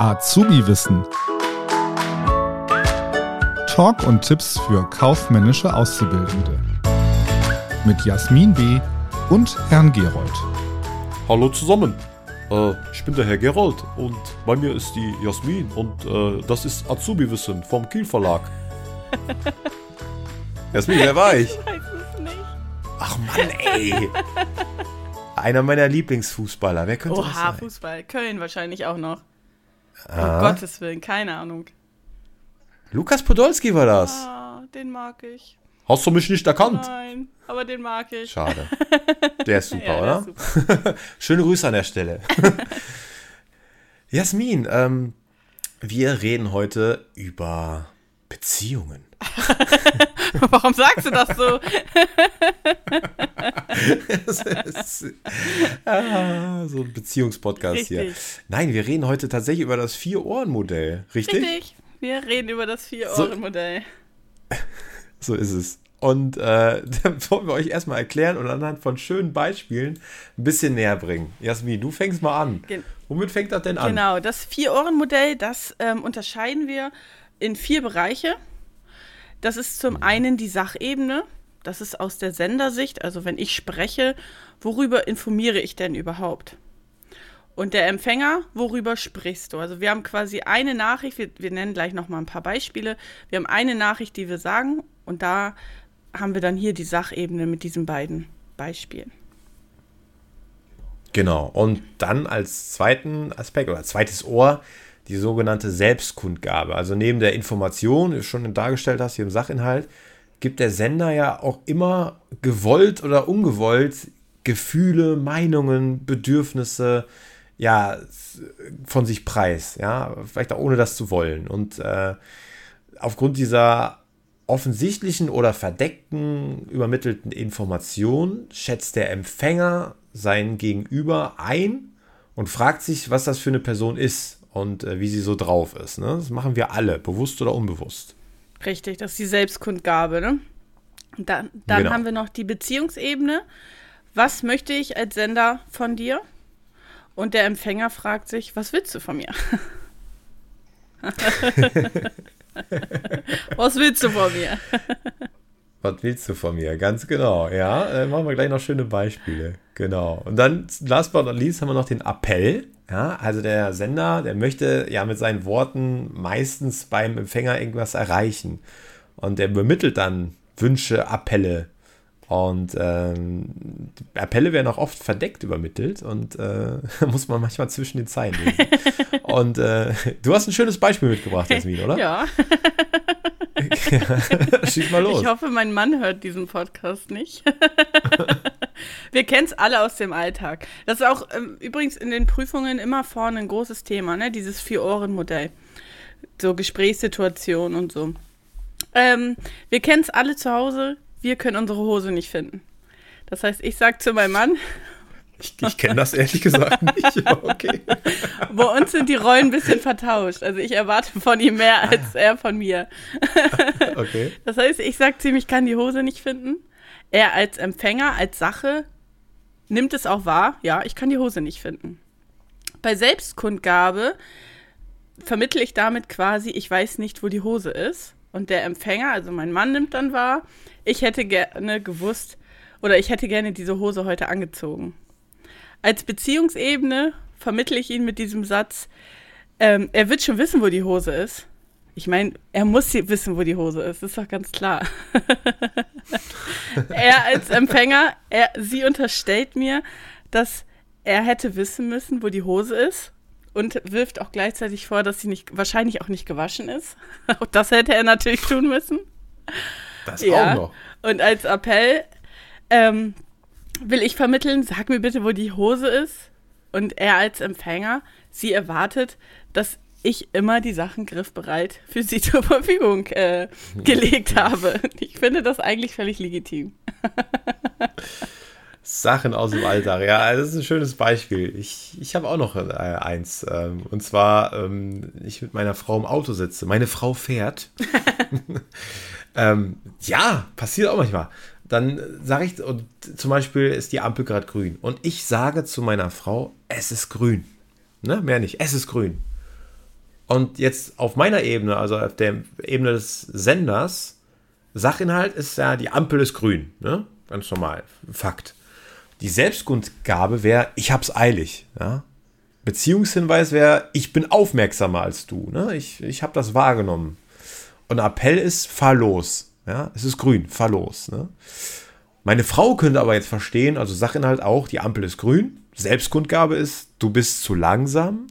Azubi-Wissen. Talk und Tipps für kaufmännische Auszubildende. Mit Jasmin B. und Herrn Gerold. Hallo zusammen. Äh, ich bin der Herr Gerold und bei mir ist die Jasmin und äh, das ist Azubi-Wissen vom Kiel Verlag. Jasmin, wer war ich? Ich weiß es nicht. Ach Mann, ey. Einer meiner Lieblingsfußballer. Wer könnte das Oha, sein? Fußball. Köln wahrscheinlich auch noch. Ah. Um Gottes Willen, keine Ahnung. Lukas Podolski war das. Ah, den mag ich. Hast du mich nicht erkannt? Nein, aber den mag ich. Schade. Der ist super, Ja, der oder? ist super. Schöne Grüße an der Stelle. Jasmin, ähm, wir reden heute über Beziehungen. Warum sagst du das so? Ist, ah, so ein Beziehungspodcast hier. Nein, wir reden heute tatsächlich über das Vier-Ohren-Modell, richtig? Richtig. Wir reden über das So- Vier-Ohren-Modell. So ist es. Und äh, da wollen wir euch erstmal erklären und anhand von schönen Beispielen ein bisschen näher bringen. Jasmin, du fängst mal an. Gen- Womit fängt das denn an? Genau, das Vier-Ohren-Modell, das ähm, unterscheiden wir in vier Bereiche. Das ist Mhm. zum einen die Sachebene. Das ist aus der Sendersicht, also wenn ich spreche, worüber informiere ich denn überhaupt? Und der Empfänger, worüber sprichst du? Also wir haben quasi eine Nachricht, wir, wir nennen gleich noch mal ein paar Beispiele. Wir haben eine Nachricht, die wir sagen und da haben wir dann hier die Sachebene mit diesen beiden Beispielen. Genau. Und dann als zweiten Aspekt oder zweites Ohr die sogenannte Selbstkundgabe. Also neben der Information, die du schon dargestellt hast hier im Sachinhalt, gibt der Sender ja auch immer gewollt oder ungewollt Gefühle, Meinungen, Bedürfnisse ja von sich preis, ja, vielleicht auch ohne das zu wollen. Und äh, aufgrund dieser offensichtlichen oder verdeckten übermittelten Information schätzt der Empfänger sein Gegenüber ein und fragt sich, was das für eine Person ist und äh, wie sie so drauf ist. Ne? Das machen wir alle, bewusst oder unbewusst. Richtig, das ist die Selbstkundgabe. Ne? Dann, dann Genau. haben wir noch die Beziehungsebene. Was möchte ich als Sender von dir? Und der Empfänger fragt sich, was willst du von mir? was willst du von mir? Was willst du von mir? Ganz genau, ja. Äh, machen wir gleich noch schöne Beispiele. Genau. Und dann, last but not least, haben wir noch den Appell. Ja, also der Sender, der möchte ja mit seinen Worten meistens beim Empfänger irgendwas erreichen. Und der übermittelt dann Wünsche, Appelle. Und ähm, Appelle werden auch oft verdeckt übermittelt und äh, muss man manchmal zwischen den Zeilen lesen. und äh, du hast ein schönes Beispiel mitgebracht, Jasmin, oder? Ja, Schieß mal los. ich hoffe, mein Mann hört diesen Podcast nicht. Wir kennen es alle aus dem Alltag. Das ist auch ähm, übrigens in den Prüfungen immer vorne ein großes Thema, ne? dieses Vier-Ohren-Modell. So Gesprächssituationen und so. Ähm, wir kennen es alle zu Hause, wir können unsere Hose nicht finden. Das heißt, ich sage zu meinem Mann, Ich, ich kenne das ehrlich gesagt nicht, aber okay. bei uns sind die Rollen ein bisschen vertauscht. Also ich erwarte von ihm mehr als er von mir. okay. Das heißt, ich sage zu ihm, ich kann die Hose nicht finden. Er als Empfänger, als Sache nimmt es auch wahr, ja, ich kann die Hose nicht finden. Bei Selbstkundgabe vermittle ich damit quasi, ich weiß nicht, wo die Hose ist. Und der Empfänger, also mein Mann, nimmt dann wahr, ich hätte gerne gewusst oder ich hätte gerne diese Hose heute angezogen. Als Beziehungsebene vermittle ich ihn mit diesem Satz, ähm, er wird schon wissen, wo die Hose ist. Ich meine, er muss sie- wissen, wo die Hose ist, ist doch ganz klar. er als Empfänger, er, sie unterstellt mir, dass er hätte wissen müssen, wo die Hose ist und wirft auch gleichzeitig vor, dass sie nicht, wahrscheinlich auch nicht gewaschen ist. Auch das hätte er natürlich tun müssen. Das Ja. auch noch. Und als Appell ähm, will ich vermitteln, sag mir bitte, wo die Hose ist. Und er als Empfänger, sie erwartet, dass ich immer die Sachen griffbereit für sie zur Verfügung äh, gelegt habe. Ich finde das eigentlich völlig legitim. Sachen aus dem Alltag. Ja, das ist ein schönes Beispiel. Ich, ich habe auch noch äh, eins. Ähm, und zwar, ähm, ich mit meiner Frau im Auto sitze. Meine Frau fährt. ähm, ja, passiert auch manchmal. Dann sage ich, und zum Beispiel ist die Ampel gerade grün. Und ich sage zu meiner Frau, es ist grün. Ne? Mehr nicht, es ist grün. Und jetzt auf meiner Ebene, also auf der Ebene des Senders, Sachinhalt ist ja, die Ampel ist grün. Ne? Ganz normal. Fakt. Die Selbstkundgabe wäre, ich hab's eilig. Ja? Beziehungshinweis wäre, ich bin aufmerksamer als du. Ne? Ich, ich habe das wahrgenommen. Und Appell ist, fahr los. Ja? Es ist grün, fahr los. Ne? Meine Frau könnte aber jetzt verstehen, also Sachinhalt auch, die Ampel ist grün. Selbstkundgabe ist, du bist zu langsam.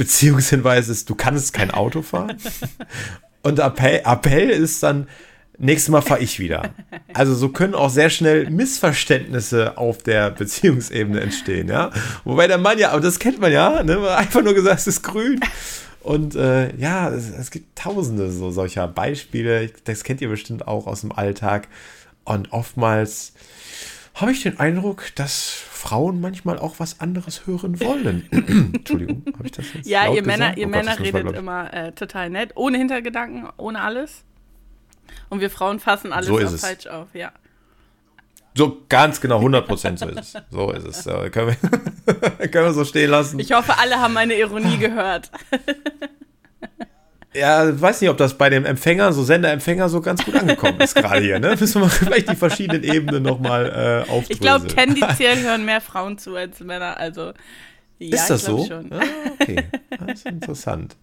Beziehungshinweis ist, du kannst kein Auto fahren. Und Appell, Appell ist dann, nächstes Mal fahre ich wieder. Also so können auch sehr schnell Missverständnisse auf der Beziehungsebene entstehen, ja. Wobei der Mann ja, aber das kennt man ja, ne? einfach nur gesagt, es ist grün. Und äh, ja, es, es, gibt tausende so solcher Beispiele. Das kennt ihr bestimmt auch aus dem Alltag. Und oftmals habe ich den Eindruck, dass Frauen manchmal auch was anderes hören wollen. Entschuldigung, habe ich das jetzt Ja, ihr Männer, gesagt? ihr Oh Gott, Männer man, redet immer äh, total nett, ohne Hintergedanken, ohne alles. Und wir Frauen fassen alles So ist auch es. falsch auf, ja. So ganz genau, 100% so ist es. So ist es. Äh, können, wir, können wir so stehen lassen. Ich hoffe, alle haben meine Ironie gehört. Ja, weiß nicht, ob das bei dem Empfänger, so Senderempfänger, so ganz gut angekommen ist gerade hier. Ne? Müssen wir vielleicht die verschiedenen Ebenen nochmal äh, aufdröseln. Ich glaube, tendenziell hören mehr Frauen zu als Männer. Also, ja, Ist das so? Schon. Ah, okay, das ist interessant.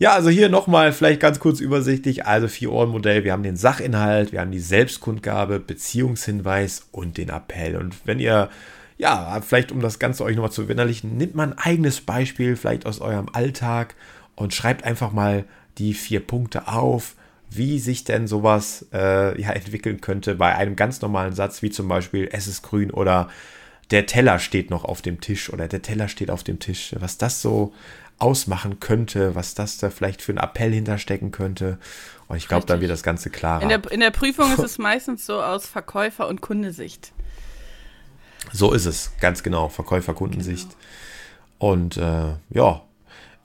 Ja, also hier nochmal vielleicht ganz kurz übersichtlich. Also Vier-Ohren-Modell. Wir haben den Sachinhalt, wir haben die Selbstkundgabe, Beziehungshinweis und den Appell. Und wenn ihr, ja, vielleicht um das Ganze euch nochmal zu verinnerlichen, nimmt mal ein eigenes Beispiel, vielleicht aus eurem Alltag und schreibt einfach mal die vier Punkte auf, wie sich denn sowas äh, ja, entwickeln könnte bei einem ganz normalen Satz, wie zum Beispiel es ist grün oder der Teller steht noch auf dem Tisch oder der Teller steht auf dem Tisch, was das so ausmachen könnte, was das da vielleicht für einen Appell hinterstecken könnte. Und ich glaube, dann wird das Ganze klarer. In der, in der Prüfung ist es meistens so aus Verkäufer- und Kundesicht. so ist es, ganz genau, Verkäufer-Kundensicht. Und äh, ja,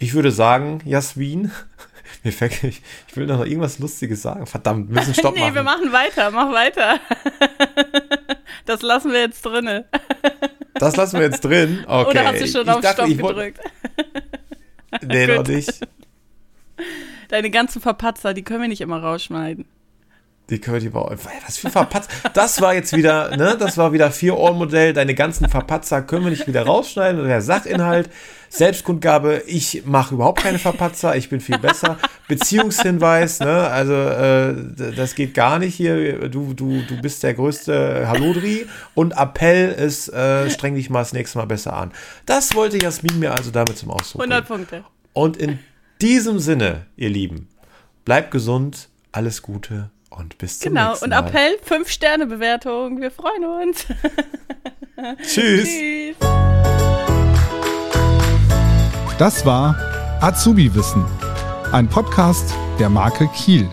ich würde sagen, Jasmin, mir fällt, ich, ich will noch irgendwas Lustiges sagen. Verdammt, wir müssen Stopp nee, machen. wir machen weiter, mach weiter. das lassen wir jetzt drinne. Das lassen wir jetzt drin. Okay. Oder hast du schon Ich auf dachte, Stopp gedrückt? Nee, noch nicht. Deine ganzen Verpatzer, die können wir nicht immer rausschneiden. Die Curdy war. Was für Verpatzer. Das war jetzt wieder, ne? Das war wieder Vier-Ohren-Modell. Deine ganzen Verpatzer können wir nicht wieder rausschneiden. Der Sachinhalt, Selbstkundgabe, ich mache überhaupt keine Verpatzer, ich bin viel besser. Beziehungshinweis, ne? Also, äh, das geht gar nicht hier. Du, du, du bist der größte Halodri. Und Appell ist, äh, streng dich mal das nächste Mal besser an. Das wollte Jasmin mir also damit zum Ausdruck bringen. 100 Punkte. Und in diesem Sinne, ihr Lieben, bleibt gesund, alles Gute und bis zum Genau. nächsten Und Mal. Appell, 5-Sterne-Bewertung. Wir freuen uns. Tschüss. Tschüss. Das war Azubi Wissen, ein Podcast der Marke Kiel.